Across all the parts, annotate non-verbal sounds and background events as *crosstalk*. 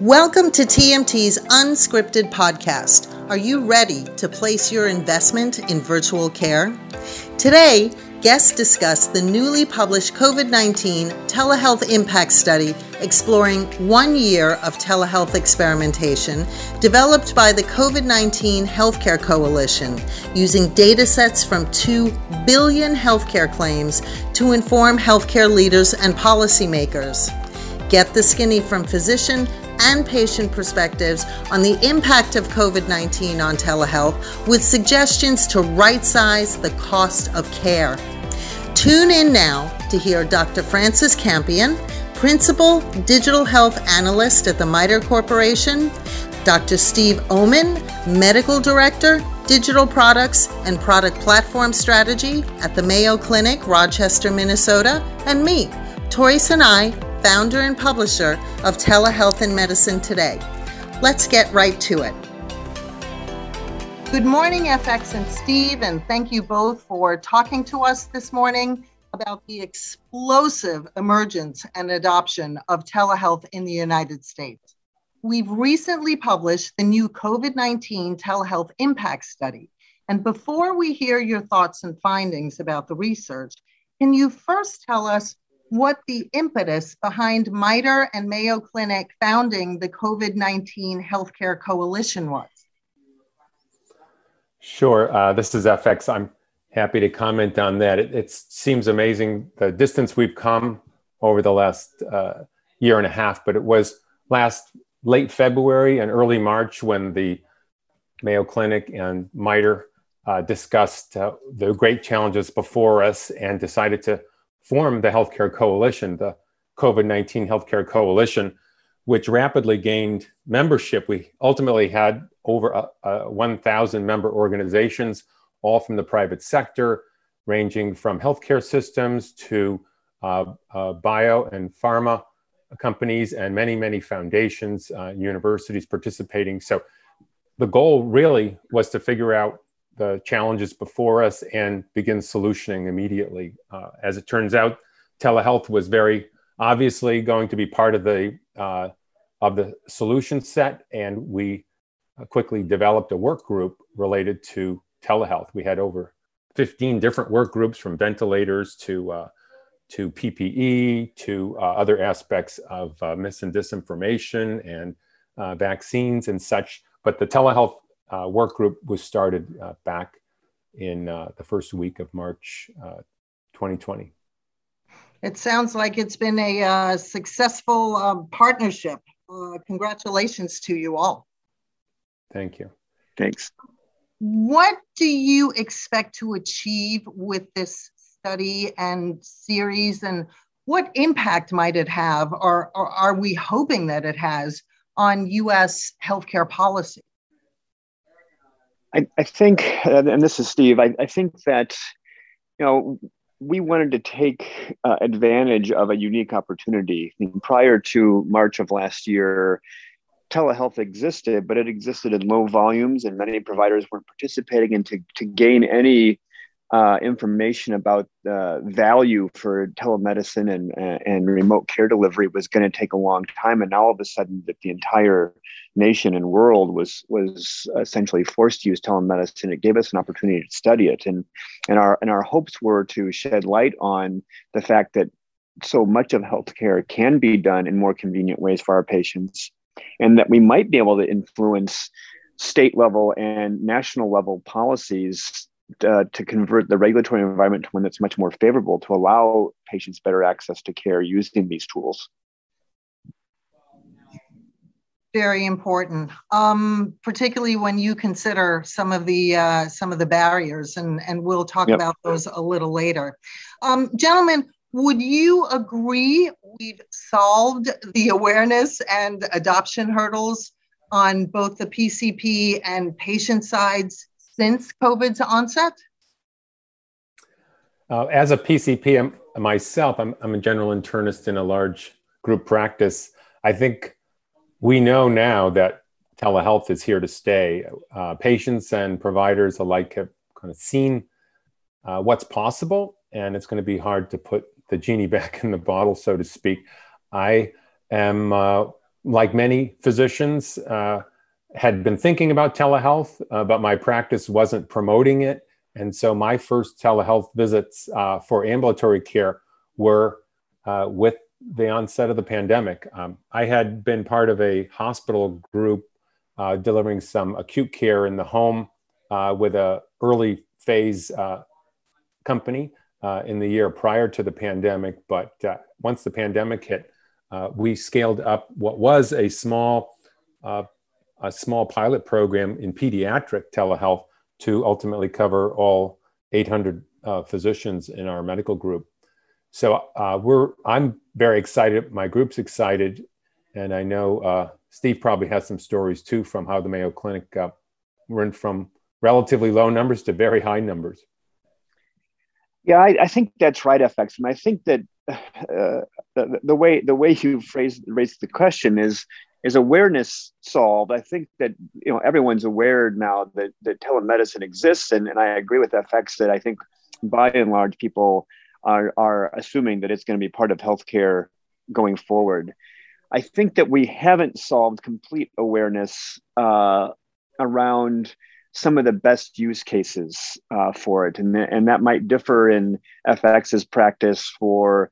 Welcome to TMT's Unscripted Podcast. Are you ready to place your investment in virtual care? Today, guests discuss the newly published COVID 19 telehealth impact study exploring one year of telehealth experimentation developed by the COVID 19 Healthcare Coalition using data sets from 2 billion healthcare claims to inform healthcare leaders and policymakers. Get the skinny from physician and patient perspectives on the impact of COVID 19 on telehealth with suggestions to right size the cost of care. Tune in now to hear Dr. Francis Campion, Principal Digital Health Analyst at the MITRE Corporation, Dr. Steve Ommen, Medical Director, Digital Products and Product Platform Strategy at the Mayo Clinic, Rochester, Minnesota, and me, Tori Sinai, founder and publisher of Telehealth and Medicine Today. Let's get right to it. Good morning, FX and Steve, and thank you both for talking to us this morning about the explosive emergence and adoption of telehealth in the United States. We've recently published the new COVID 19 telehealth impact study. And before we hear your thoughts and findings about the research, can you first tell us what the impetus behind MITRE and Mayo Clinic founding the COVID 19 Healthcare Coalition was. Sure. Uh, this is FX. I'm happy to comment on that. It, it, seems amazing the distance we've come over the last uh, year and a half, but it was last late February and early March when the Mayo Clinic and MITRE uh, discussed uh, the great challenges before us and decided to formed the Healthcare Coalition, the COVID 19 Healthcare Coalition, which rapidly gained membership. We ultimately had over uh, uh, 1,000 member organizations, all from the private sector, ranging from healthcare systems to uh, uh bio and pharma companies, and many, many foundations, universities participating. So the goal really was to figure out the challenges before us and begin solutioning immediately. Uh, as it turns out, telehealth was very obviously going to be part of the uh, of the solution set, and we uh, quickly developed a work group related to telehealth. We had over 15 different work groups from ventilators to uh, to PPE to uh, other aspects of uh, mis and disinformation and vaccines and such. But the telehealth uh, work group was started uh, back in uh, the first week of March 2020. It sounds like it's been a uh, successful um, partnership. Uh, congratulations to you all. Thank you. Thanks. What do you expect to achieve with this study and series, and what impact might it have, or, or are we hoping that it has on US healthcare policy? I, I think, and this is Steve, I, I think that, you know, we wanted to take uh, advantage of a unique opportunity. Prior to March of last year, telehealth existed, but it existed in low volumes, and many providers weren't participating. And to, to gain any uh, information about the value for telemedicine and, and remote care delivery was going to take a long time. And now all of a sudden, that the entire nation and world was was essentially forced to use telemedicine, it gave us an opportunity to study it. And and our and our hopes were to shed light on the fact that so much of healthcare can be done in more convenient ways for our patients, and that we might be able to influence state level and national level policies uh, to convert the regulatory environment to one that's much more favorable to allow patients better access to care using these tools. Very important, um, particularly when you consider some of the uh, some of the barriers, and and we'll talk yep. about those a little later. Um, gentlemen, would you agree we've solved the awareness and adoption hurdles on both the PCP and patient sides since COVID's onset? Uh, as a PCP I'm, myself, I'm, I'm a general internist in a large group practice. I think we know now that telehealth is here to stay. Uh, patients and providers alike have kind of seen uh, what's possible, and it's going to be hard to put the genie *laughs* back in the bottle, so to speak. I am uh, like many physicians, uh, had been thinking about telehealth, uh, but my practice wasn't promoting it. And so my first telehealth visits uh, for ambulatory care were uh, with the onset of the pandemic. Um, I had been part of a hospital group uh, delivering some acute care in the home uh, with a early phase uh, company in the year prior to the pandemic. But once the pandemic hit, we scaled up what was a small a small pilot program in pediatric telehealth to ultimately cover all 800 uh, physicians in our medical group. So uh, we're I'm very excited. My group's excited, and I know uh, Steve probably has some stories too from how the Mayo Clinic uh, went from relatively low numbers to very high numbers. Yeah, I, I think that's right, FX, and I think that *sighs* uh, the, the way the way you phrased raised the question is is awareness solved? I think that you know everyone's aware now that, that telemedicine exists, and, and I agree with FX that I think by and large people are, are assuming that it's going to be part of healthcare going forward. I think that we haven't solved complete awareness uh, around some of the best use cases uh, for it, and, and that might differ in FX's practice for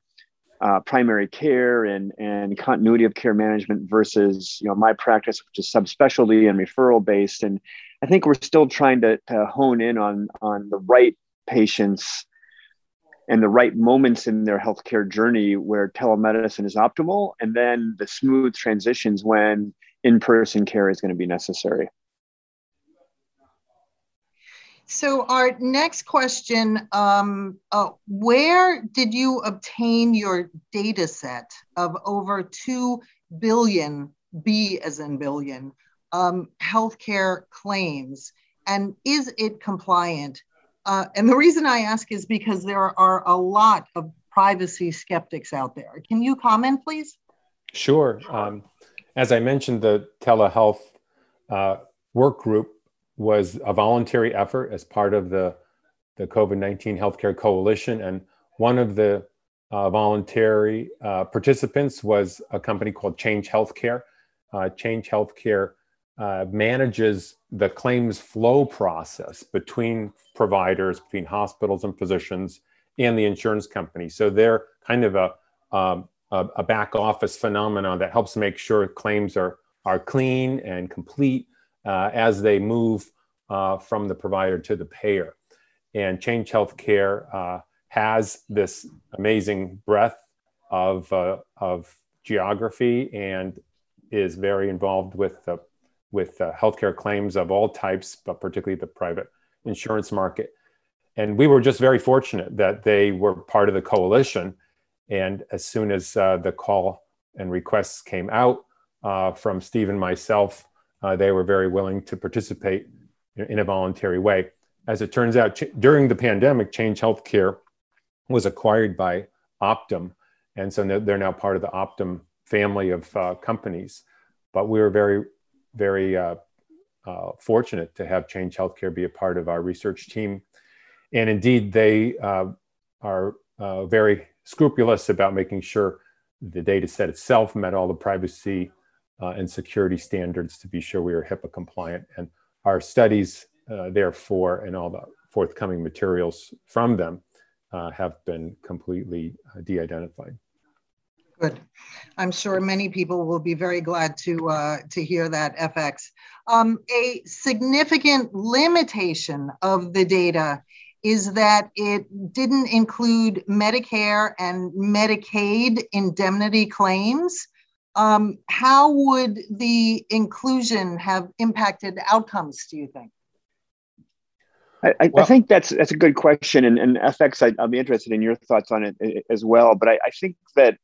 uh, primary care and, and continuity of care management versus you know my practice which is subspecialty and referral based. And i think we're still trying to, to hone in on on the right patients and the right moments in their healthcare journey where telemedicine is optimal and then the smooth transitions when in-person care is going to be necessary so our next question, um, uh, where did you obtain your data set of over 2 billion, B as in billion, um, healthcare claims? And is it compliant? Uh, and the reason I ask is because there are a lot of privacy skeptics out there. Can you comment, please? Sure. Um, as I mentioned, the telehealth uh, work group was a voluntary effort as part of the, the COVID 19 Healthcare Coalition. And one of the uh, voluntary uh, participants was a company called Change Healthcare. Uh, Change Healthcare uh, manages the claims flow process between providers, between hospitals and physicians, and the insurance company. So they're kind of a, um, a, a back office phenomenon that helps make sure claims are, are clean and complete uh, as they move uh, from the provider to the payer. And Change Healthcare uh, has this amazing breadth of, uh, of geography and is very involved with, the, with healthcare claims of all types, but particularly the private insurance market. And we were just very fortunate that they were part of the coalition. And as soon as uh, the call and requests came out uh, from Steve and myself, uh, they were very willing to participate in a voluntary way. As it turns out, ch- during the pandemic, Change Healthcare was acquired by Optum, and so they're now part of the Optum family of uh, companies. But we were very, very uh, uh, fortunate to have Change Healthcare be a part of our research team, and indeed, they uh, are uh, very scrupulous about making sure the data set itself met all the privacy and security standards to be sure we are HIPAA compliant. And our studies, uh, therefore, and all the forthcoming materials from them uh, have been completely uh, de identified. Good. I'm sure many people will be very glad to uh, to hear that FX. Um, a significant limitation of the data is that it didn't include Medicare and Medicaid indemnity claims. Um, how would the inclusion have impacted outcomes, do you think? I, I, well, I think that's that's a good question, and, and FX, I, will be interested in your thoughts on it as well. But I, I think that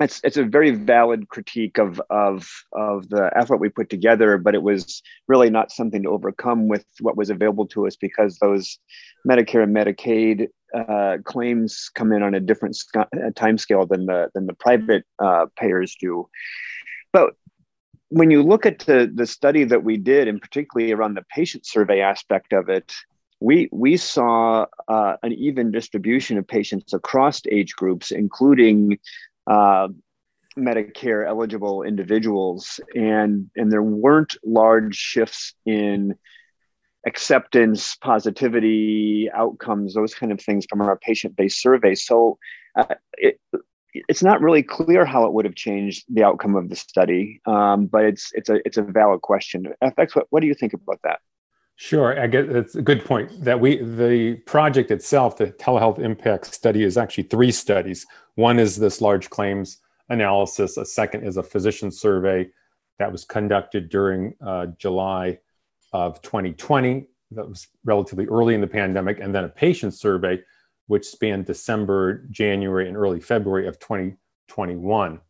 it's it's a very valid critique of of of the effort we put together, but it was really not something to overcome with what was available to us because those Medicare and Medicaid uh, claims come in on a different sc- uh, time scale than the than the private uh, payers do. But when you look at the the study that we did, and particularly around the patient survey aspect of it, we we saw uh, an even distribution of patients across age groups, including uh, Medicare eligible individuals, and and there weren't large shifts in acceptance, positivity, outcomes, those kind of things from our patient-based survey. So uh, it, it's not really clear how it would have changed the outcome of the study, um, but it's it's a it's a valid question. FX, what, what do you think about that? Sure, I get it's a good point that we the project itself, the telehealth impact study, is actually three studies. One is this large claims analysis. A second is a physician survey that was conducted during uh, July of 2020. That was relatively early in the pandemic, and then a patient survey which spanned December, January, and early February of 2021.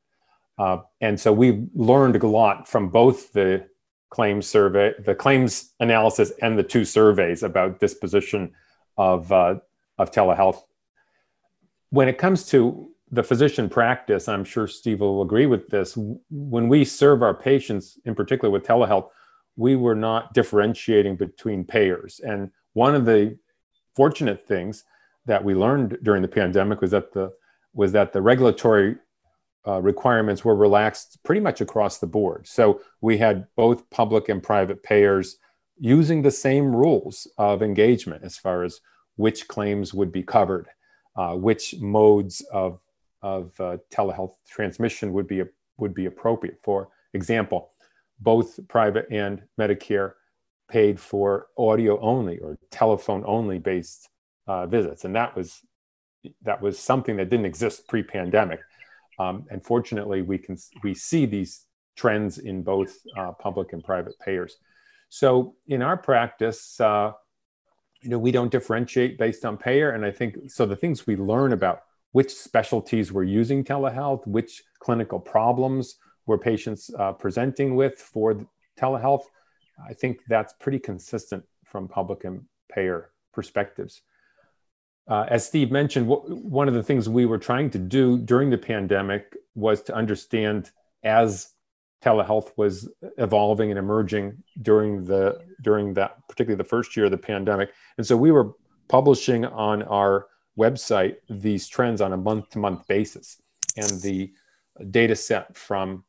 Uh, and so we learned a lot from both the claims survey, the claims analysis, and the two surveys about disposition of, uh, of telehealth. When it comes to the physician practice, I'm sure Steve will agree with this. When we serve our patients, in particular with telehealth, we were not differentiating between payers. And one of the fortunate things that we learned during the pandemic was that the was that the regulatory uh, requirements were relaxed pretty much across the board. So we had both public and private payers using the same rules of engagement as far as which claims would be covered, uh, which modes of of uh, telehealth transmission would be would be appropriate. For example, both private and Medicare paid for audio only or telephone only based uh, visits, and that was that was something that didn't exist pre-pandemic. Um, and fortunately, we can we see these trends in both uh, public and private payers. So in our practice, uh, you know, we don't differentiate based on payer, and I think so. The things we learn about which specialties were using telehealth, which clinical problems were patients uh, presenting with for telehealth, I think that's pretty consistent from public and payer perspectives. Uh, as Steve mentioned, one of the things we were trying to do during the pandemic was to understand as telehealth was evolving and emerging during the during that particularly the first year of the pandemic. And so we were publishing on our website these trends on a month to month basis. And the data set from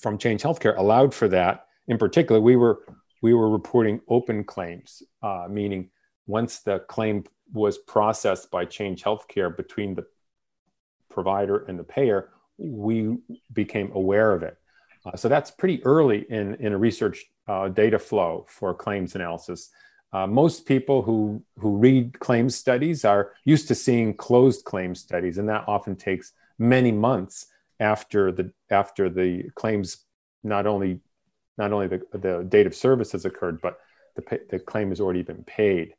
from change healthcare allowed for that in particular we were we were reporting open claims uh, meaning once the claim was processed by Change Healthcare between the provider and the payer, we became aware of it. Uh, so that's pretty early in, in a research uh, data flow for claims analysis. Uh, most people who, who read claims studies are used to seeing closed claims studies, and that often takes many months after the, after the claims not only, not only the, the date of service has occurred, but the, the claim has already been paid.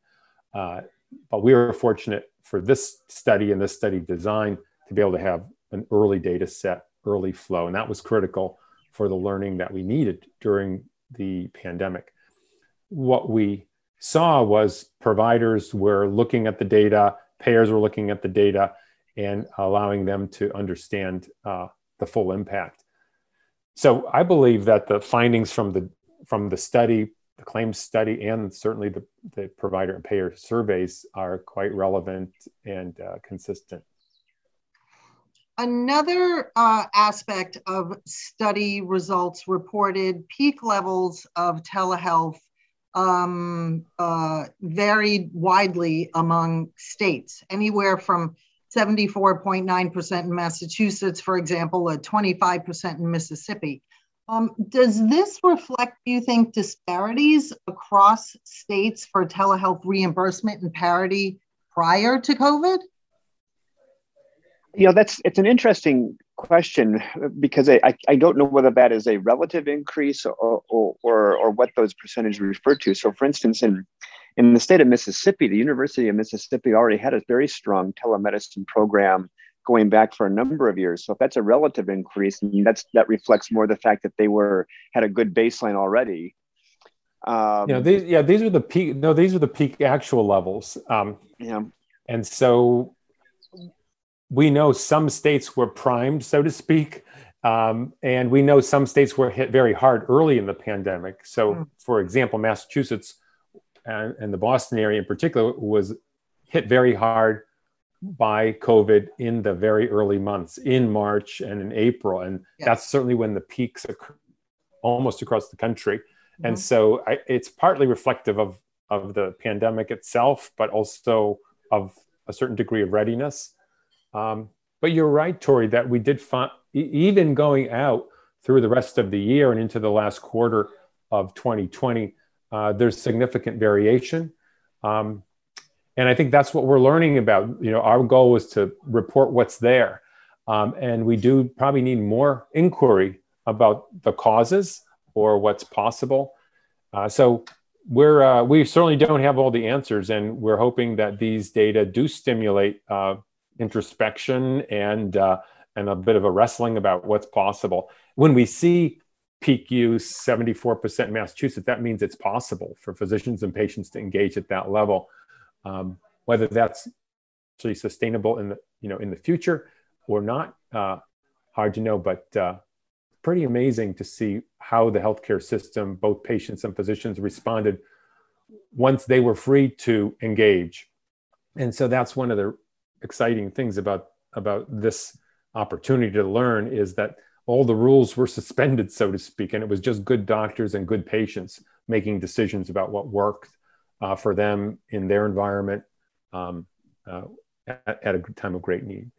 Uh, but we were fortunate for this study and this study design to be able to have an early data set, early flow, and that was critical for the learning that we needed during the pandemic. What we saw was providers were looking at the data, payers were looking at the data, and allowing them to understand uh, the full impact. So I believe that the findings from the from the study the claims study and certainly the, the provider and payer surveys are quite relevant and uh, consistent. Another uh, aspect of study results reported peak levels of telehealth um, uh, varied widely among states, anywhere from 74.9% in Massachusetts, for example, at 25% in Mississippi. Um, does this reflect, do you think, disparities across states for telehealth reimbursement and parity prior to COVID? You know, that's it's an interesting question because I, I, don't know whether that is a relative increase or, or, or, or what those percentages refer to. So, for instance, in in the state of Mississippi, the University of Mississippi already had a very strong telemedicine program going back for a number of years. So if that's a relative increase, I mean, that's that reflects more the fact that they were had a good baseline already. Um, yeah, these yeah these are the peak. No, these are the peak actual levels. Um, yeah, and so we know some states were primed, so to speak. Um, and we know some states were hit very hard early in the pandemic. So, mm. for example, Massachusetts and, and, the Boston area in particular was hit very hard by COVID in the very early months, in March and in April, and yes. that's certainly when the peaks occur almost across the country. Mm-hmm. And so I, it's partly reflective of of the pandemic itself, but also of a certain degree of readiness. Um, but you're right, Tori, that we did find even going out through the rest of the year and into the last quarter of 2020, uh, there's significant variation. Um, and I think that's what we're learning about. You know, our goal was to report what's there. Um, and we do probably need more inquiry about the causes or what's possible. Uh, so we're uh, we certainly don't have all the answers, and we're hoping that these data do stimulate uh, introspection and uh, and a bit of a wrestling about what's possible. When we see peak use 74% in Massachusetts, that means it's possible for physicians and patients to engage at that level. Um, whether that's actually sustainable in the you know in the future or not, uh, hard to know. But uh, pretty amazing to see how the healthcare system, both patients and physicians, responded once they were free to engage. And so that's one of the exciting things about about this opportunity to learn is that all the rules were suspended, so to speak, and it was just good doctors and good patients making decisions about what worked uh, for them in their environment um, uh, at, at, a time of great need.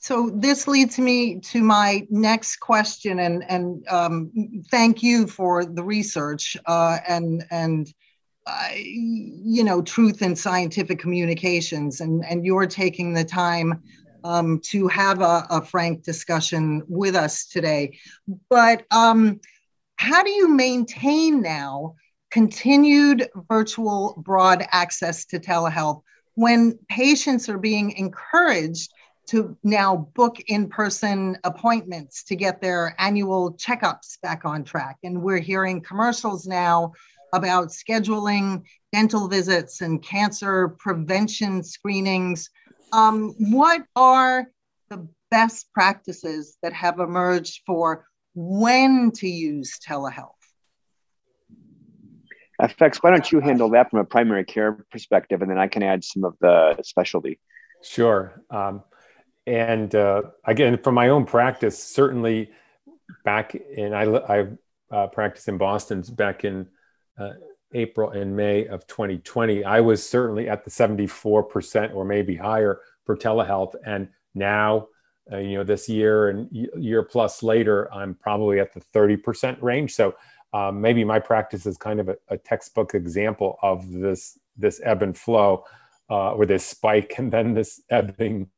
So this leads me to my next question, and and um, thank you for the research uh, and and uh, you know truth in scientific communications, and and you're taking the time um, to have a, a, frank discussion with us today. But um, how do you maintain now continued virtual broad access to telehealth when patients are being encouraged to now book in person appointments to get their annual checkups back on track? And we're hearing commercials now about scheduling dental visits and cancer prevention screenings um, what are the best practices that have emerged for when to use telehealth? FX, why don't you handle that from a primary care perspective, and then I can add some of the specialty. Sure. Um, and uh, again, from my own practice, certainly back in I, I uh, practiced in Boston back in uh, April and May of 2020, I was certainly at the 74% or maybe higher for telehealth. And now, uh, you know, this year and year plus later, I'm probably at the 30% range. So um, maybe my practice is kind of a, a, textbook example of this this ebb and flow, uh, or this spike *laughs* and then this ebbing,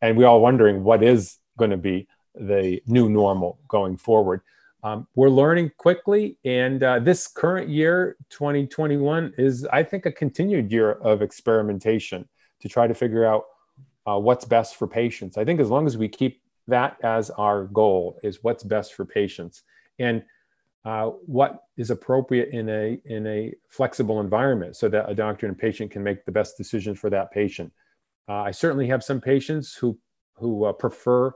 and we all wondering what is going to be the new normal going forward. Um, we're learning quickly, and uh, this current year, 2021, is, I think, a continued year of experimentation to try to figure out uh, what's best for patients. I think as long as we keep that as our goal, is what's best for patients, and uh, what is appropriate in a in a flexible environment, so that a doctor and patient can make the best decisions for that patient. Uh, I certainly have some patients who who uh, prefer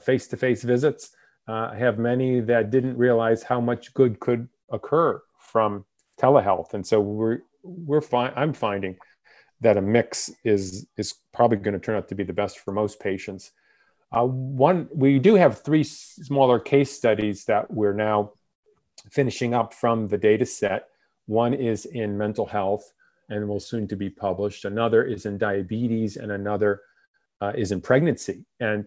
face to face visits uh, have many that didn't realize how much good could occur from telehealth, and so we're we're fi- I'm finding that a mix is is probably going to turn out to be the best for most patients. Uh, one, we do have three smaller case studies that we're now finishing up from the data set. One is in mental health and will soon to be published. Another is in diabetes, and another uh, is in pregnancy. And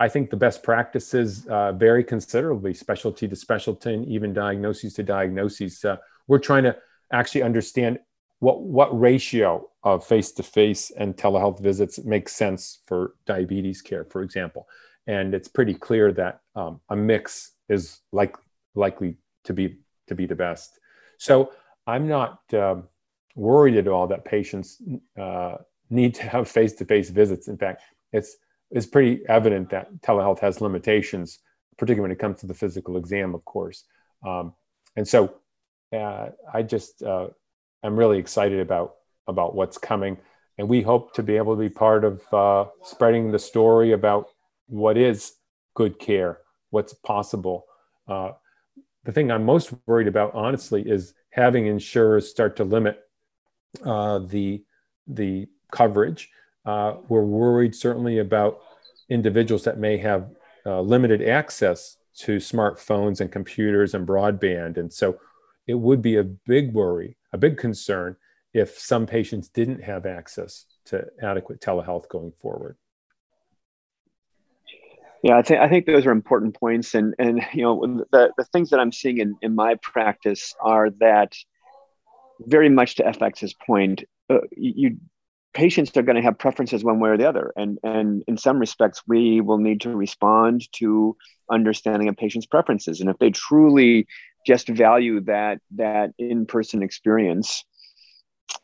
I think the best practices uh, vary considerably, specialty to specialty, and even diagnoses to diagnoses. Uh, we're trying to actually understand what what ratio of face-to-face and telehealth visits makes sense for diabetes care, for example. And it's pretty clear that um, a mix is like likely to be to be the best. So I'm not um, worried at all that patients uh, need to have face-to-face visits. In fact, it's it's pretty evident that telehealth has limitations, particularly when it comes to the physical exam, of course. Um, and so uh, I just uh, I'm really excited about about what's coming, and we hope to be able to be part of uh, spreading the story about what is good care, what's possible. Uh, the thing I'm most worried about, honestly, is having insurers start to limit uh, the the coverage Uh, we're worried certainly about individuals that may have uh, limited access to smartphones and computers and broadband. And so it would be a big worry, a big concern if some patients didn't have access to adequate telehealth going forward. Yeah, I think I think those are important points, and and you know the the things that I'm seeing in in my practice are that very much to FX's point, uh, you patients are going to have preferences one way or the other, and and in some respects we will need to respond to understanding a patient's preferences, and if they truly just value that that in person experience.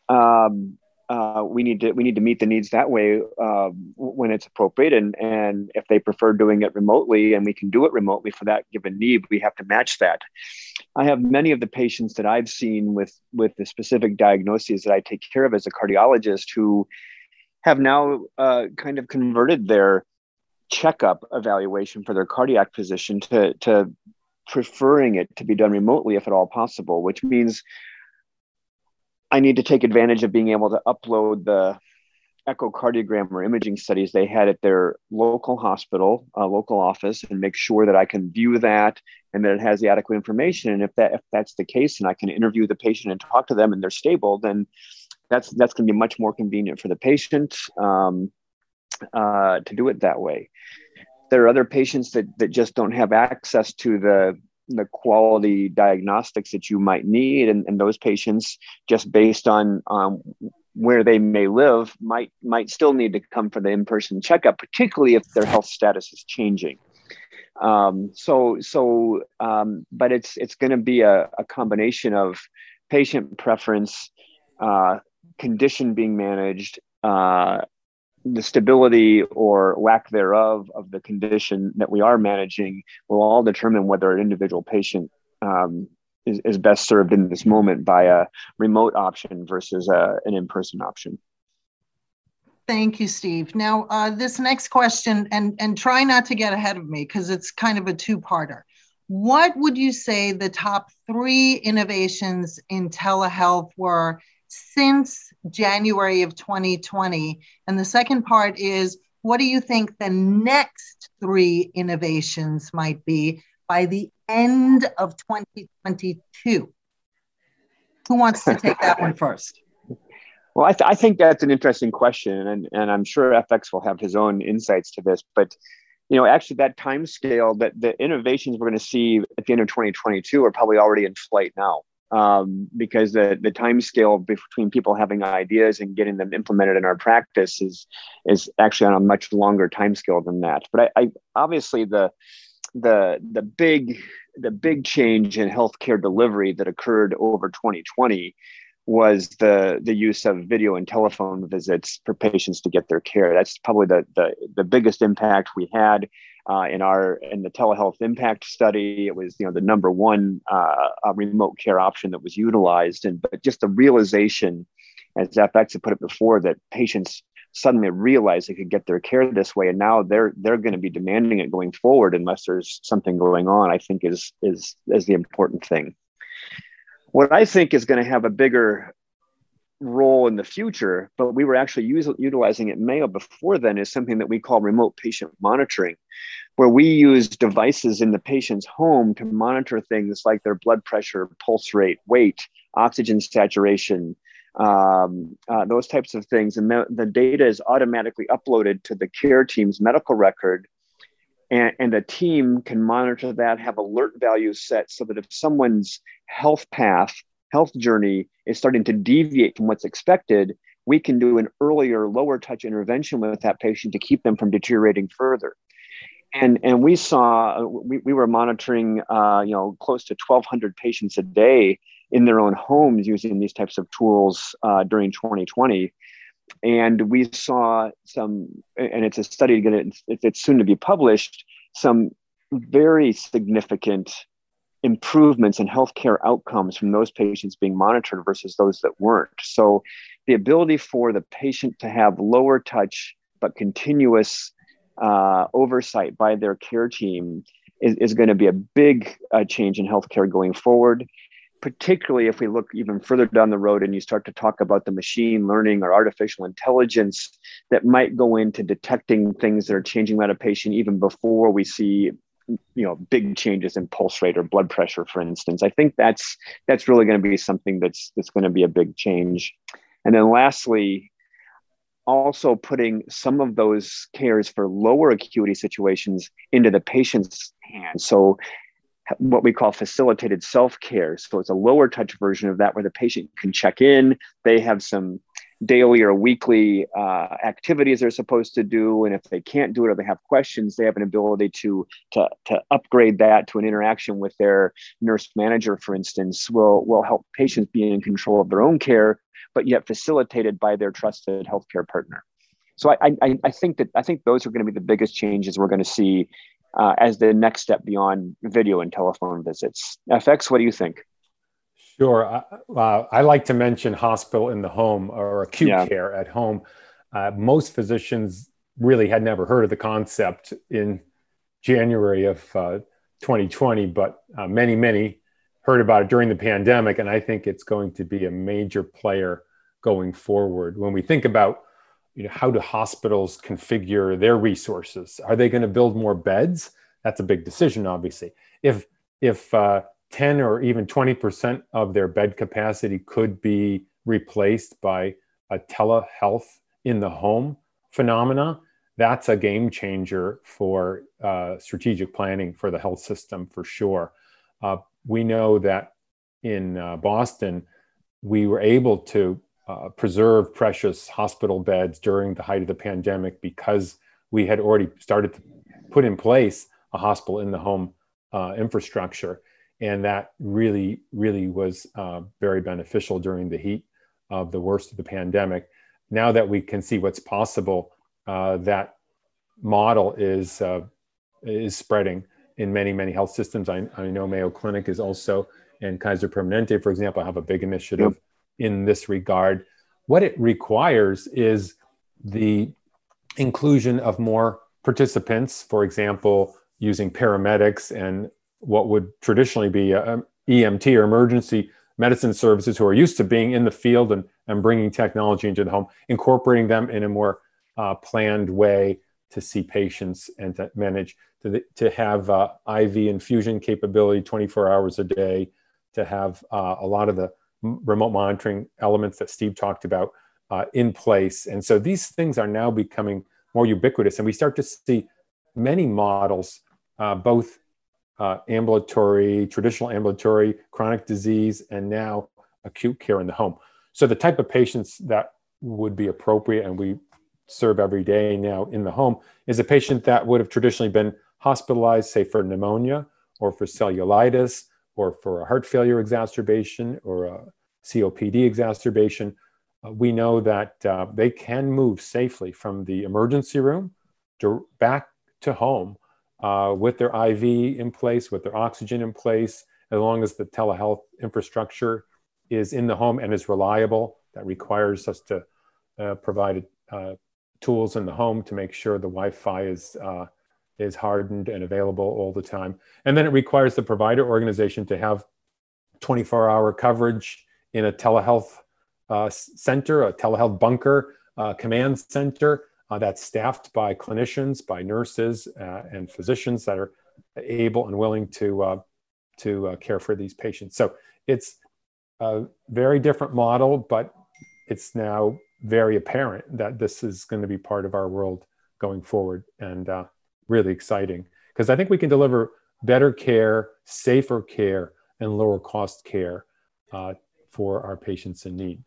Um, uh, we need to we need to meet the needs that way uh, when it's appropriate. And and if they prefer doing it remotely and we can do it remotely for that given need we have to match that. I have many of the patients that i've seen with with the specific diagnoses that i take care of as a cardiologist who have now uh, kind of converted their checkup evaluation for their cardiac physician to to preferring it to be done remotely if at all possible which means I need to take advantage of being able to upload the echocardiogram or imaging studies they had at their local hospital, uh, local office, and make sure that I can view that and that it has the adequate information. And if that if that's the case, and I can interview the patient and talk to them, and they're stable, then that's that's going to be much more convenient for the patient um, uh, to do it that way. There are other patients that that just don't have access to the the quality diagnostics that you might need and, and those patients just based on um, where they may live might might still need to come for the in-person checkup particularly if their health status is changing. Um, so so um, but it's it's going to be a, a, combination of patient preference uh, condition being managed uh, the stability or lack thereof of the condition that we are managing will all determine whether an individual patient um, is, is, best served in this moment by a remote option versus a, an in-person option. Thank you, Steve. Now, uh, this next question, and, and try not to get ahead of me because it's kind of a two-parter. What would you say the top three innovations in telehealth were since January of 2020? And the second part is what do you think the next three innovations might be by the end of 2022? Who wants to take that one first? *laughs* Well, I, th- I, think that's an interesting question, and, and I'm sure FX will have his own insights to this. But you know, actually, that time scale, that the innovations we're going to see at the end of 2022 are probably already in flight now um, because the the time scale between people having ideas and getting them implemented in our practice is is actually on a much longer time scale than that. But I, I obviously the the the big the big change in healthcare delivery that occurred over 2020 was the the use of video and telephone visits for patients to get their care. That's probably the the, the biggest impact we had uh, in our in the telehealth impact study. It was you know the number one uh, remote care option that was utilized, and but just the realization, as FX had put it before, that patients suddenly realized they could get their care this way, and now they're they're going to be demanding it going forward unless there's something going on. I think is is is the important thing. What I think is going to have a bigger role in the future, but we were actually use, utilizing it Mayo before then, is something that we call remote patient monitoring, where we use devices in the patient's home to monitor things like their blood pressure, pulse rate, weight, oxygen saturation, um, uh, those types of things. And the, the data is automatically uploaded to the care team's medical record and, and a team can monitor that, have alert values set so that if someone's health path, health journey is starting to deviate from what's expected, we can do an earlier, lower touch intervention with that patient to keep them from deteriorating further. And, and we saw, we, we were monitoring, uh, you know, close to 1,200 patients a day in their own homes using these types of tools uh, during 2020 and we saw some and it's a study going it's soon to be published some very significant improvements in healthcare outcomes from those patients being monitored versus those that weren't. So the ability for the patient to have lower touch but continuous uh, oversight by their care team is, is going to be a big uh, change in healthcare going forward particularly if we look even further down the road and you start to talk about the machine learning or artificial intelligence that might go into detecting things that are changing about a patient even before we see you know big changes in pulse rate or blood pressure for instance. I think that's that's really going to be something that's that's going to be a big change. And then lastly also putting some of those cares for lower acuity situations into the patient's hands. So what we call facilitated self-care. So it's a lower touch version of that where the patient can check in they have some daily or weekly uh, activities they're supposed to do and if they can't do it or they have questions they have an ability to, to, to upgrade that to an interaction with their nurse manager for instance will, will help patients be in control of their own care but yet facilitated by their trusted healthcare partner. So I, I, I think that i think those are going to be the biggest changes we're going to see uh, as the next step beyond video and telephone visits. Fx what do you think Sure. Uh, I like to mention hospital in the home or acute yeah. care at home. Uh, most physicians really had never heard of the concept in January of uh, 2020, but uh, many, many heard about it during the pandemic. And I think it's going to be a major player going forward. When we think about you know, how do hospitals configure their resources? Are they going to build more beds? That's a big decision, obviously. If if uh, 10 or even 20% of their bed capacity could be replaced by a telehealth in the home phenomena, that's a game changer for uh, strategic planning for the health system for sure. Uh, we know that in uh, Boston, we were able to uh, preserve precious hospital beds during the height of the pandemic because we had already started to put in place a hospital in the home uh, infrastructure and that really really was uh, very beneficial during the heat of the worst of the pandemic. Now that we can see what's possible uh, that model is uh, is spreading in many many health systems. I, I, know mayo clinic is also and kaiser permanente for example have a big initiative yep. in this regard. What it requires is the inclusion of more participants for example using paramedics and what would traditionally be a, EMT or emergency medicine services who are used to being in the field and, and bringing technology into the home, incorporating them in a more uh, planned way to see patients and to manage, to, to have uh, IV infusion capability 24 hours a day, to have uh, a lot of the remote monitoring elements that Steve talked about uh, in place. And so these things are now becoming more ubiquitous, and we start to see many models, uh, both uh, ambulatory, traditional ambulatory, chronic disease, and now acute care in the home. So the type of patients that would be appropriate and we serve every day now in the home is a patient that would have traditionally been hospitalized, say for pneumonia or for cellulitis or for a heart failure exacerbation or a COPD exacerbation. Uh, we know that uh, they can move safely from the emergency room to back to home uh, with their IV in place, with their oxygen in place, as long as the telehealth infrastructure is in the home and is reliable. That requires us to uh, provide uh, tools in the home to make sure the Wi-Fi is uh, is hardened and available all the time. And then it requires the provider organization to have 24-hour coverage in a telehealth uh, center, a telehealth bunker, uh, command center uh, that's staffed by clinicians, by nurses, uh, and physicians that are able and willing to uh, to uh, care for these patients. So it's a very different model, but it's now very apparent that this is going to be part of our world going forward, and uh, really exciting because I think we can deliver better care, safer care, and lower cost care uh, for our patients in need.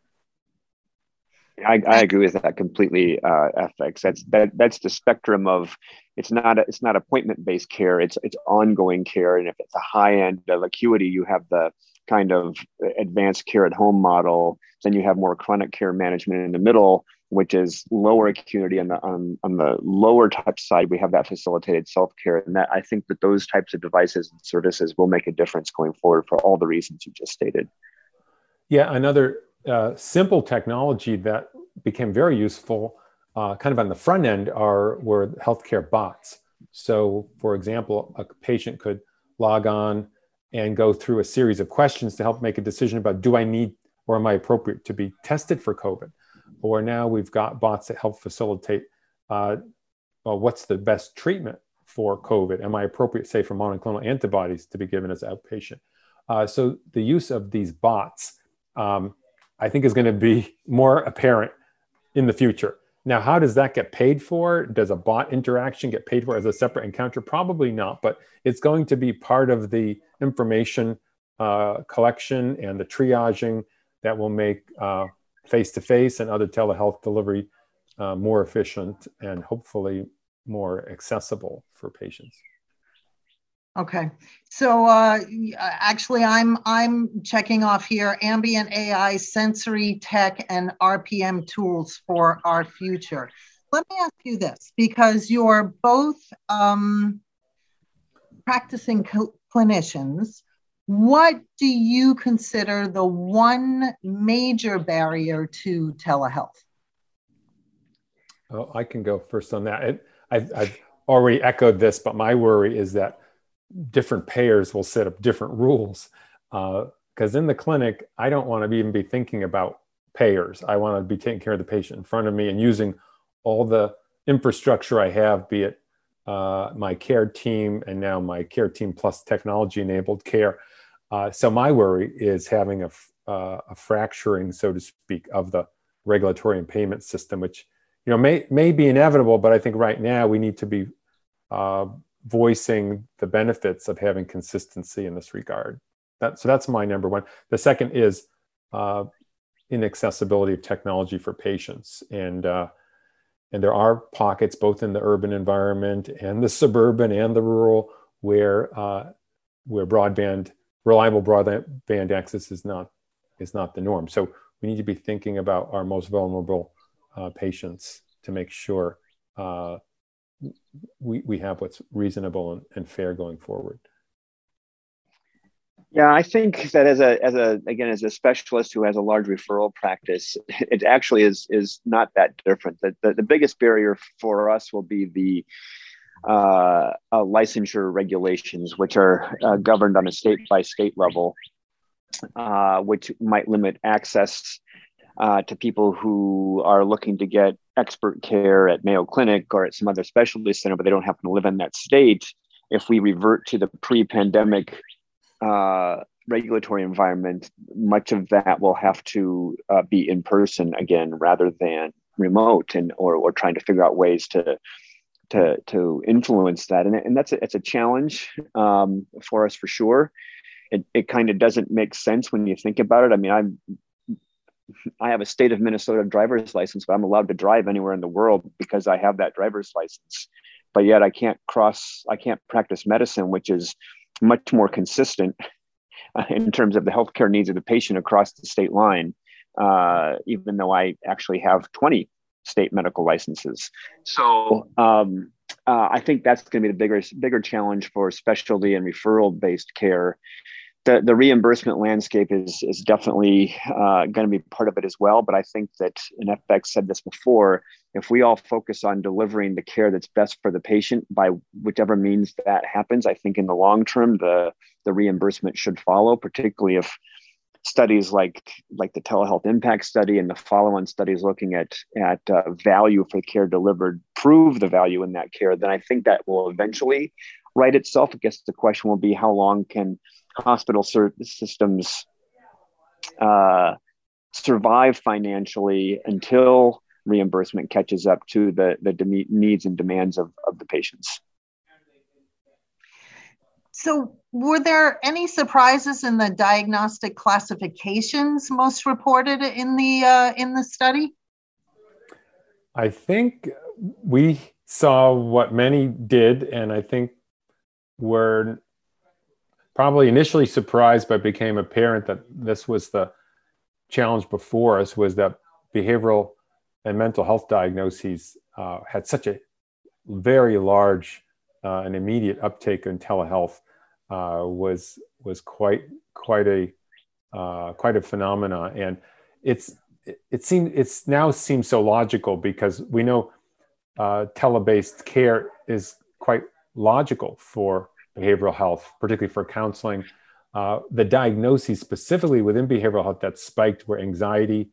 I, I agree with that completely, uh, FX. That's that that's the spectrum of it's not a, it's not appointment based care. It's it's ongoing care, and if it's a high end of acuity, you have the kind of advanced care at home model. Then you have more chronic care management in the middle, which is lower acuity. On the on, on the lower touch side, we have that facilitated self care, and that I think that those types of devices and services will make a difference going forward for all the reasons you just stated. Yeah, another uh, simple technology that became very useful uh, kind of on the front end are were healthcare bots. So, for example, a patient could log on and go through a series of questions to help make a decision about do I need or am I appropriate to be tested for COVID? Or now we've got bots that help facilitate uh, well, what's the best treatment for COVID? Am I appropriate, say, for monoclonal antibodies to be given as outpatient? Uh, so the use of these bots, um, I think, is going to be more apparent in the future. Now, how does that get paid for? Does a bot interaction get paid for as a separate encounter? Probably not, but it's going to be part of the information uh, collection and the triaging that will make face to face and other telehealth delivery uh, more efficient and hopefully more accessible for patients. Okay, so uh, actually, I'm I'm checking off here ambient AI, sensory tech, and RPM tools for our future. Let me ask you this, because you're both um, practicing cl- clinicians. What do you consider the one major barrier to telehealth? Oh, I can go first on that. It, I've, I've already echoed this, but my worry is that different payers will set up different rules. Because uh, in the clinic, I don't want to even be thinking about payers. I want to be taking care of the patient in front of me and using all the infrastructure I have, be it uh, my care team and now my care team plus technology enabled care. Uh, so my worry is having a, uh, a fracturing, so to speak, of the regulatory and payment system, which you know may may be inevitable, but I think right now we need to be uh, voicing the benefits of having consistency in this regard. That, so that's my number one. The second is uh, inaccessibility of technology for patients, and uh, and there are pockets both in the urban environment and the suburban and the rural where uh, where broadband reliable broadband access is not is not the norm. So we need to be thinking about our most vulnerable uh, patients to make sure uh, we, we have what's reasonable and, and fair going forward. Yeah, I think that as a as a again as a specialist who has a large referral practice, *laughs* it actually is is not that different. The the, the biggest barrier for us will be the uh, uh, licensure regulations, which are uh, governed on a state by state level, uh, which might limit access uh, to people who are looking to get expert care at Mayo Clinic or at some other specialty center, but they don't happen to live in that state. If we revert to the pre pandemic uh, regulatory environment, much of that will have to uh, be in person again rather than remote and or, or trying to figure out ways to to to influence that. And, and that's a, it's a challenge um, for us for sure. It, it kind of doesn't make sense when you think about it. I mean i'm I have a state of Minnesota driver's license, but I'm allowed to drive anywhere in the world because I have that driver's license. But yet I can't cross, I can't practice medicine, which is much more consistent *laughs* in terms of the healthcare needs of the patient across the state line, uh, even though I actually have 20 state medical licenses. So um, uh, I think that's going to be the bigger, bigger challenge for specialty and referral based care the, the reimbursement landscape is is definitely uh, going to be part of it as well. But I think that, and FX said this before, if we all focus on delivering the care that's best for the patient by whichever means that happens, I think in the long term the the reimbursement should follow. Particularly if studies like like the telehealth impact study and the follow-on studies looking at at uh, value for care delivered prove the value in that care, then I think that will eventually right itself. I guess the question will be how long can hospital systems uh, survive financially until reimbursement catches up to the, the de- needs and demands of, of the patients. So, were there any surprises in the diagnostic classifications most reported in the uh, in the study? I think we saw what many did, and I think were probably initially surprised, but became apparent that this was the challenge before us was that behavioral and mental health diagnoses uh, had such a very large uh, and immediate uptake in telehealth uh, was was quite quite a uh, quite a phenomenon, and it's it, it seems it's now seems so logical because we know uh, tele-based care is quite logical for behavioral health, particularly for counseling. uh, the diagnoses specifically within behavioral health that spiked were anxiety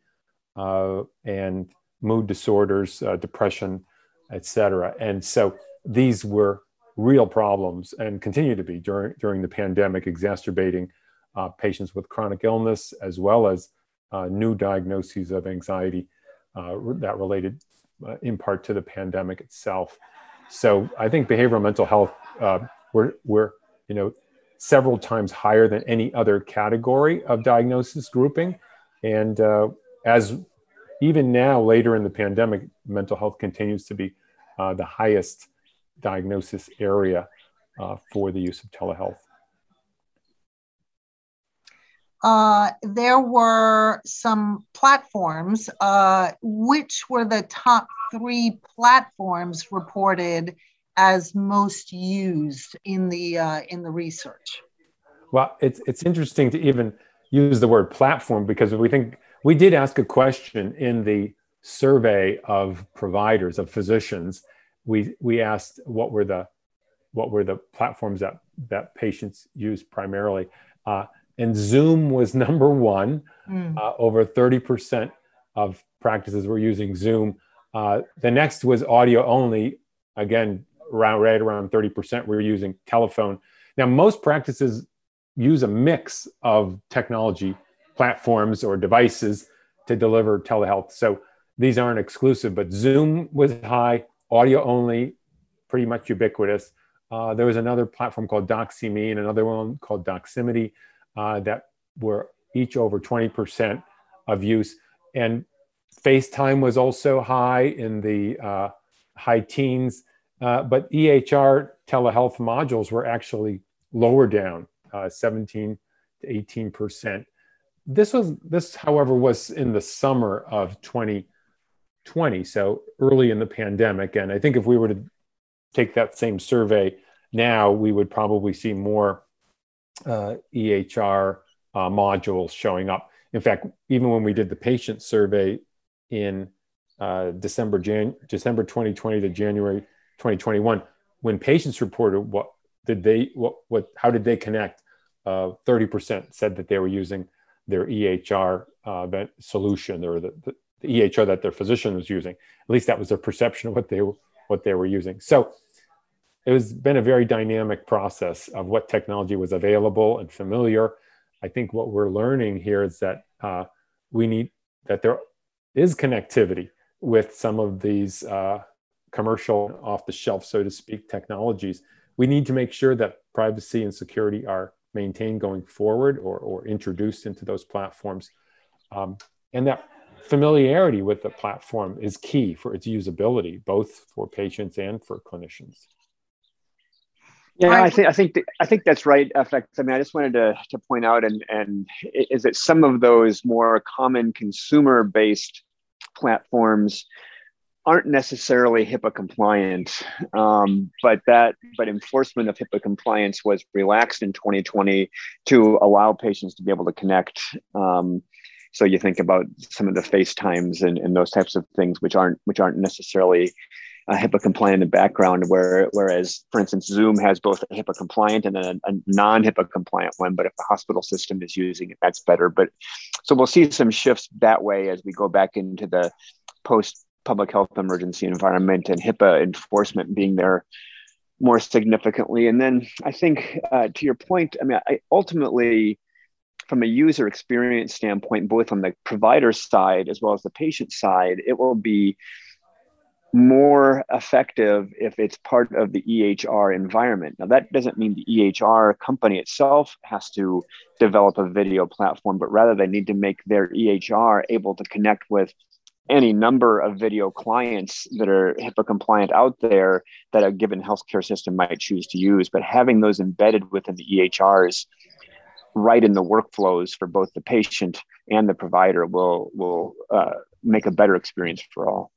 uh, and mood disorders, uh, depression, etc. And so these were real problems and continue to be during during the pandemic, exacerbating uh, patients with chronic illness as well as uh, new diagnoses of anxiety uh, that related in part to the pandemic itself. So I think behavioral mental health we're we're you know several times higher than any other category of diagnosis grouping. And uh, as even now, later in the pandemic, mental health continues to be uh, the highest diagnosis area uh, for the use of telehealth. Uh, there were some platforms. Uh, which were the top three platforms reported as most used in the uh, in the research? Well, it's it's interesting to even use the word platform because we think we did ask a question in the survey of providers of physicians. We we asked what were the what were the platforms that that patients use primarily, uh, and Zoom was *laughs* number one. Mm. Uh, over thirty percent of practices were using Zoom. Uh, the next was audio only. Again, around right around 30% we're using telephone. Now most practices use a mix of technology platforms or devices to deliver telehealth. So these aren't exclusive but zoom was high audio only pretty much ubiquitous. Uh, there was another platform called Doxy.me and another one called doximity uh, that were each over 20% of use. And facetime was also high in the uh, high teens uh, but EHR telehealth modules were actually lower down, uh, 17 to 18 percent. This was this, however, was in the summer of 2020, so early in the pandemic. And I think if we were to take that same survey now, we would probably see more uh, EHR uh, modules showing up. In fact, even when we did the patient survey in uh, December, Jan- December 2020 to January 2021 when patients reported what did they what what how did they connect uh, 30% said that they were using their EHR uh, solution or the, the, EHR that their physician was using. At least that was their perception of what they what they were using. So it has been a very dynamic process of what technology was available and familiar. I think what we're learning here is that uh, we need that there is connectivity with some of these uh, commercial off the shelf, so to speak, technologies, we need to make sure that privacy and security are maintained going forward or, or introduced into those platforms. Um, and that familiarity with the platform is key for its usability, both for patients and for clinicians. Yeah, I think I think I think that's right. FX. I mean, I just wanted to to point out and and is that some of those more common consumer based platforms aren't necessarily HIPAA compliant, um, but that but enforcement of HIPAA compliance was relaxed in 2020 to allow patients to be able to connect. Um, so you think about some of the FaceTimes and, and those types of things, which aren't which aren't necessarily uh, HIPAA compliant in the background, where whereas, for instance, Zoom has both a HIPAA compliant and a, a non HIPAA compliant one. But if the hospital system is using it, that's better. But so we'll see some shifts that way as we go back into the post public health emergency environment and HIPAA enforcement being there more significantly. And then I think uh, to your point, I mean, I ultimately, from a user experience standpoint, both on the provider side as well as the patient side, it will be more effective if it's part of the EHR environment. Now, that doesn't mean the EHR company itself has to develop a video platform, but rather they need to make their EHR able to connect with any number of video clients that are HIPAA compliant out there that a given healthcare system might choose to use, but having those embedded within the EHRs right in the workflows for both the patient and the provider will will uh, make a better experience for all.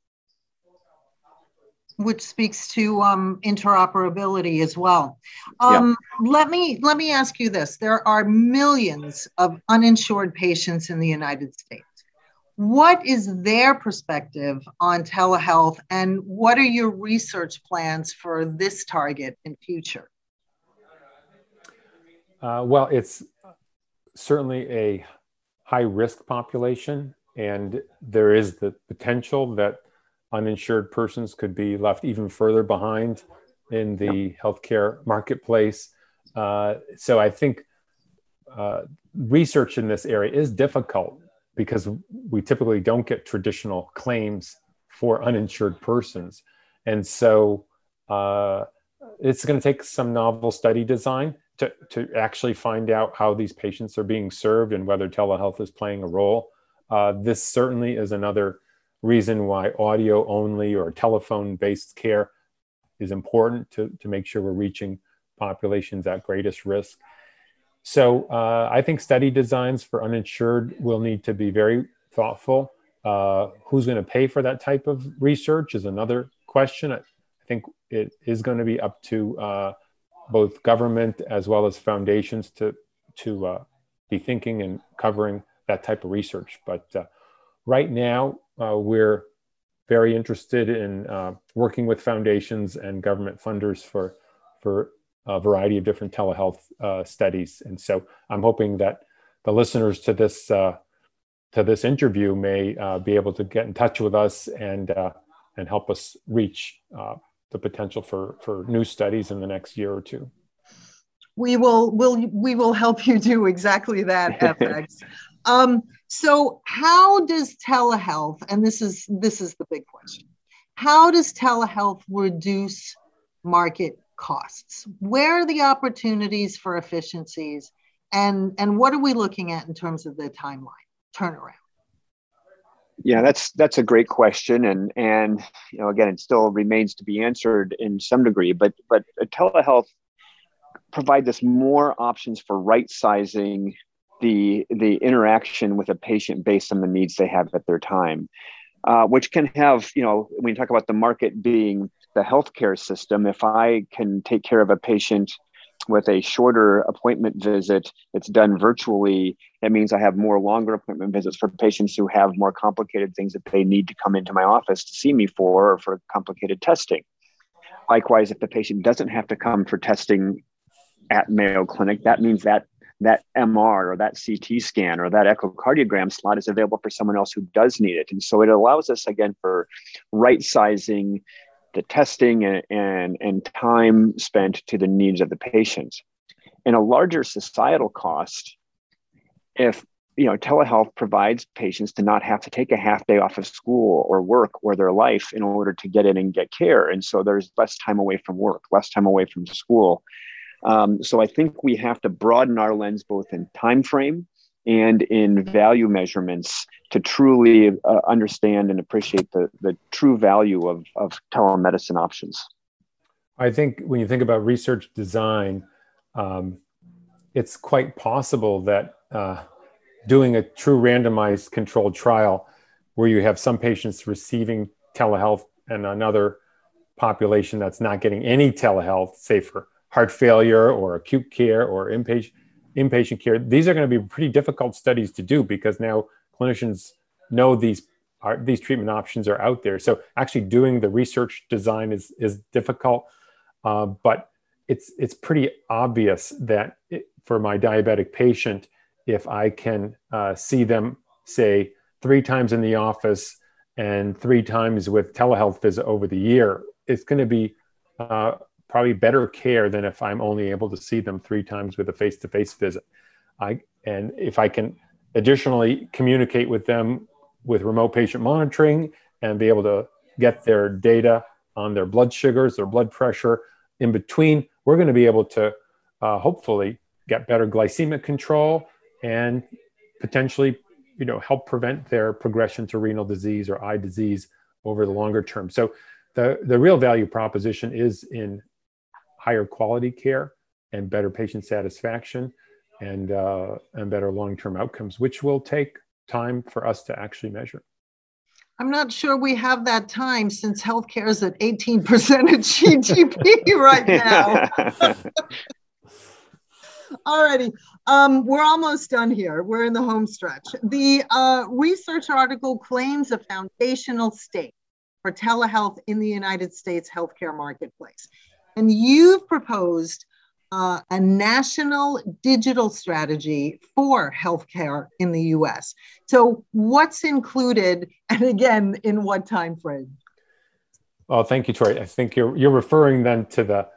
Which speaks to um, interoperability as well. Um, yeah. Let me let me ask you this: There are millions of uninsured patients in the United States what is their perspective on telehealth and what are your research plans for this target in future? Uh, well, it's certainly a high risk population, and there is the potential that uninsured persons could be left even further behind in the healthcare marketplace. Uh, so I think uh, research in this area is difficult because we typically don't get traditional claims for uninsured persons. And so uh, it's going to take some novel study design to, to actually find out how these patients are being served and whether telehealth is playing a role. Uh, this certainly is another reason why audio only or telephone based care is important to, to make sure we're reaching populations at greatest risk. So uh, I think study designs for uninsured will need to be very thoughtful. Uh, who's going to pay for that type of research is another question. I think it is going to be up to uh, both government as well as foundations to to uh, be thinking and covering that type of research. But uh, right now, uh, we're very interested in working with foundations and government funders for for a variety of different telehealth uh, studies. And so I'm hoping that the listeners to this uh, to this interview may uh, be able to get in touch with us and uh, and help us reach uh, the potential for for new studies in the next year or two. We will will we will help you do exactly that, FX. *laughs* um, so how does telehealth, and this is this is the big question, how does telehealth reduce market costs? Where are the opportunities for efficiencies? And, and what are we looking at in terms of the timeline turnaround? Yeah, that's that's a great question, and and you know again, it still remains to be answered in some degree. But but telehealth provides us more options for right sizing the the interaction with a patient based on the needs they have at their time, uh, which can have you know when you talk about the market being the healthcare system, if I can take care of a patient with a shorter appointment visit that's done virtually, it means I have more longer appointment visits for patients who have more complicated things that they need to come into my office to see me for or for complicated testing. Likewise, if the patient doesn't have to come for testing at Mayo Clinic, that means that that MR or that CT scan or that echocardiogram slot is available for someone else who does need it. And so it allows us again for right sizing the testing and, and, and time spent to the needs of the patients. And a larger societal cost, if you know telehealth provides patients to not have to take a half day off of school or work or their life in order to get in and get care and so there's less time away from work less time away from school um, so i think we have to broaden our lens both in time frame and in value measurements to truly uh, understand and appreciate the, the true value of, of telemedicine options. I think when you think about research design, um, it's quite possible that uh, doing a true randomized controlled trial where you have some patients receiving telehealth and another population that's not getting any telehealth, say for heart failure or acute care or inpatient inpatient care, these are going to be pretty difficult studies to do because now clinicians know these are, these treatment options are out there. So actually doing the research design is is difficult, uh, but it's it's pretty obvious that it, for my diabetic patient, if I can uh, see them say three times in the office and three times with telehealth visit over the year, it's going to be uh, probably better care than if I'm only able to see them three times with a face-to-face visit. I and if I can additionally communicate with them with remote patient monitoring and be able to get their data on their blood sugars, their blood pressure in between, we're going to be able to uh, hopefully get better glycemic control and potentially you know help prevent their progression to renal disease or eye disease over the longer term so the the real value proposition is in higher quality care and better patient satisfaction and, uh, and better long term outcomes, which will take time for us to actually measure. I'm not sure we have that time since healthcare is at 18% of GDP *laughs* right now. *laughs* Alrighty, um, we're almost done here. We're in the home stretch. The uh, research article claims a foundational stake for telehealth in the United States healthcare marketplace. And you've proposed uh, a national digital strategy for healthcare in the US. So, what's included, and again, in what time frame? Well, thank you, Troy. I think you're you're referring then to the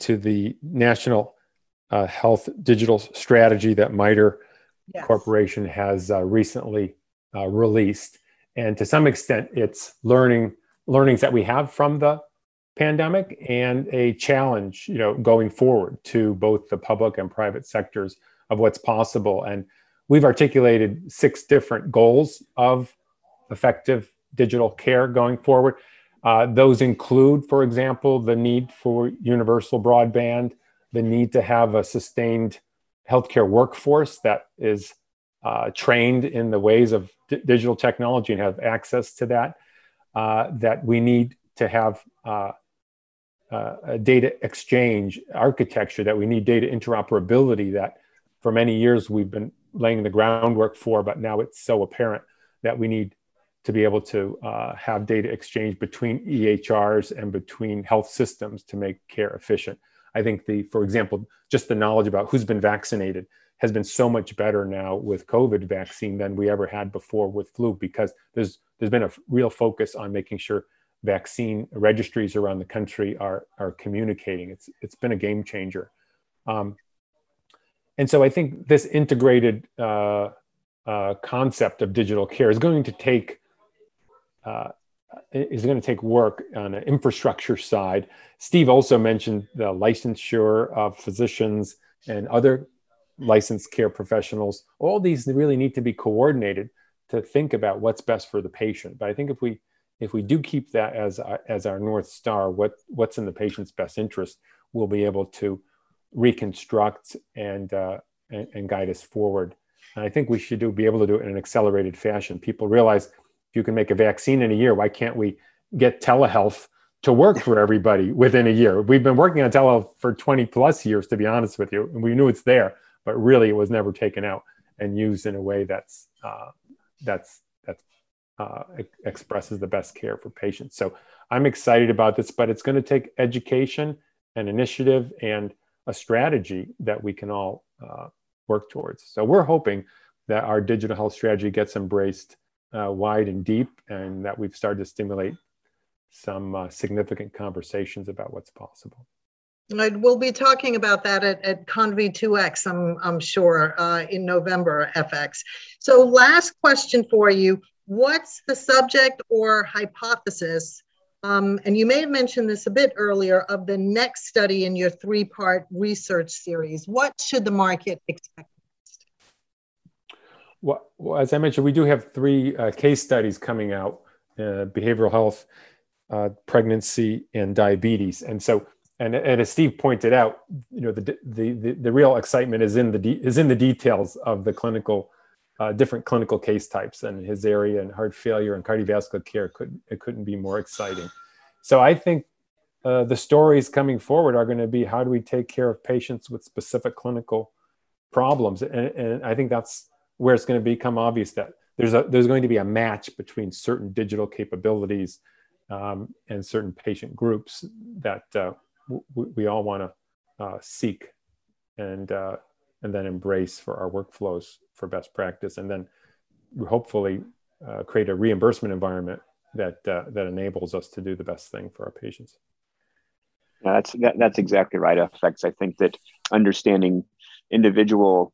to the national uh, health digital strategy that MITRE yes. Corporation has uh, recently uh, released, and to some extent, it's learning learnings that we have from the pandemic and a challenge, you know, going forward to both the public and private sectors of what's possible. And we've articulated six different goals of effective digital care going forward. Uh, those include, for example, the need for universal broadband, the need to have a sustained healthcare workforce that is uh, trained in the ways of d- digital technology and have access to that, uh, that we need to have uh, a data exchange architecture, that we need data interoperability that for many years we've been laying the groundwork for, but now it's so apparent that we need to be able to uh, have data exchange between EHRs and between health systems to make care efficient. I think the, for example, just the knowledge about who's been vaccinated has been so much better now with COVID vaccine than we ever had before with flu because there's there's been a real focus on making sure vaccine registries around the country are are communicating. It's it's been a game changer, um, and so I think this integrated uh, uh, concept of digital care is going to take uh, is going to take work on an infrastructure side. Steve also mentioned the licensure of physicians and other licensed care professionals. All these really need to be coordinated to think about what's best for the patient. But I think if we if we do keep that as our, as our north star, what what's in the patient's best interest, we'll be able to reconstruct and uh, and, and, guide us forward. And I think we should do be able to do it in an accelerated fashion. People realize if you can make a vaccine in a year, why can't we get telehealth to work for everybody within a year? We've been working on telehealth for 20 plus years, to be honest with you, and we knew it's there, but really it was never taken out and used in a way that's uh, that's uh, expresses the best care for patients. So I'm excited about this, but it's going to take education and initiative and a strategy that we can all uh, work towards. So we're hoping that our digital health strategy gets embraced uh, wide and deep, and that we've started to stimulate some uh, significant conversations about what's possible. We'll be talking about that at, at Conv2X, I'm, I'm sure, uh, in November, FX. So, last question for you what's the subject or hypothesis? Um, and you may have mentioned this a bit earlier of the next study in your three part research series. What should the market expect? Well, well, as I mentioned, we do have three uh, case studies coming out uh, behavioral health, uh, pregnancy, and diabetes. And so, and, and, as Steve pointed out, you know, the, the, the, the real excitement is in the, de- is in the details of the clinical uh, different clinical case types and his area and heart failure and cardiovascular care could it couldn't be more exciting. So i think uh, the stories coming forward are going to be how do we take care of patients with specific clinical problems? And, and i think that's where it's going to become obvious that there's a there's going to be a match between certain digital capabilities um, and certain patient groups that uh, w- we all want to uh, seek. And uh, and then embrace for our workflows for best practice, and then hopefully uh, create a reimbursement environment that uh, that enables us to do the best thing for our patients. That's that, that's exactly right. FX. I think that understanding individual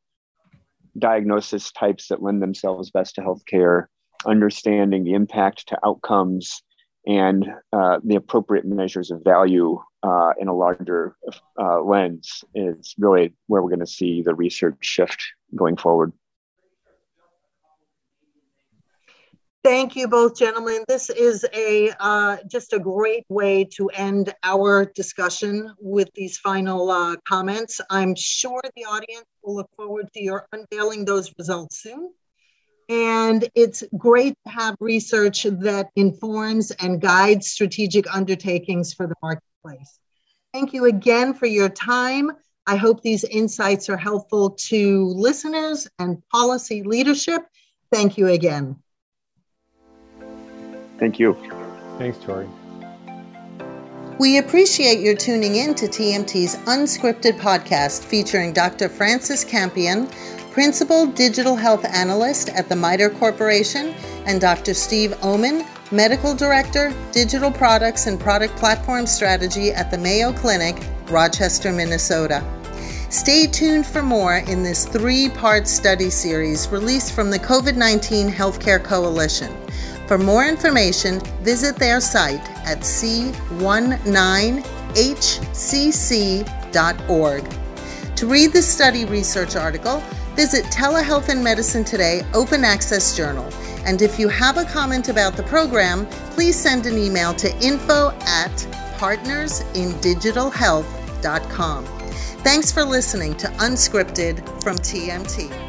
diagnosis types that lend themselves best to healthcare, understanding the impact to outcomes, and uh, the appropriate measures of value uh, in a larger uh, lens is really where we're going to see the research shift going forward. Thank you both gentlemen. This is a uh, just a great way to end our discussion with these final uh, comments. I'm sure the audience will look forward to your unveiling those results soon. And it's great to have research that informs and guides strategic undertakings for the marketplace. Thank you again for your time. I hope these insights are helpful to listeners and policy leadership. Thank you again. Thank you. Thanks, Tori. We appreciate your tuning in to TMT's unscripted podcast featuring Dr. Francis Campion, Principal Digital Health Analyst at the MITRE Corporation, and Dr. Steve Ommen, Medical Director, Digital Products and Product Platform Strategy at the Mayo Clinic, Rochester, Minnesota. Stay tuned for more in this three part study series released from the COVID 19 Healthcare Coalition. For more information, visit their site at c19hcc.org. To read the study research article, visit Telehealth and Medicine Today Open Access Journal. And if you have a comment about the program, please send an email to info at partnersindigitalhealth.com. Thanks for listening to Unscripted from TMT.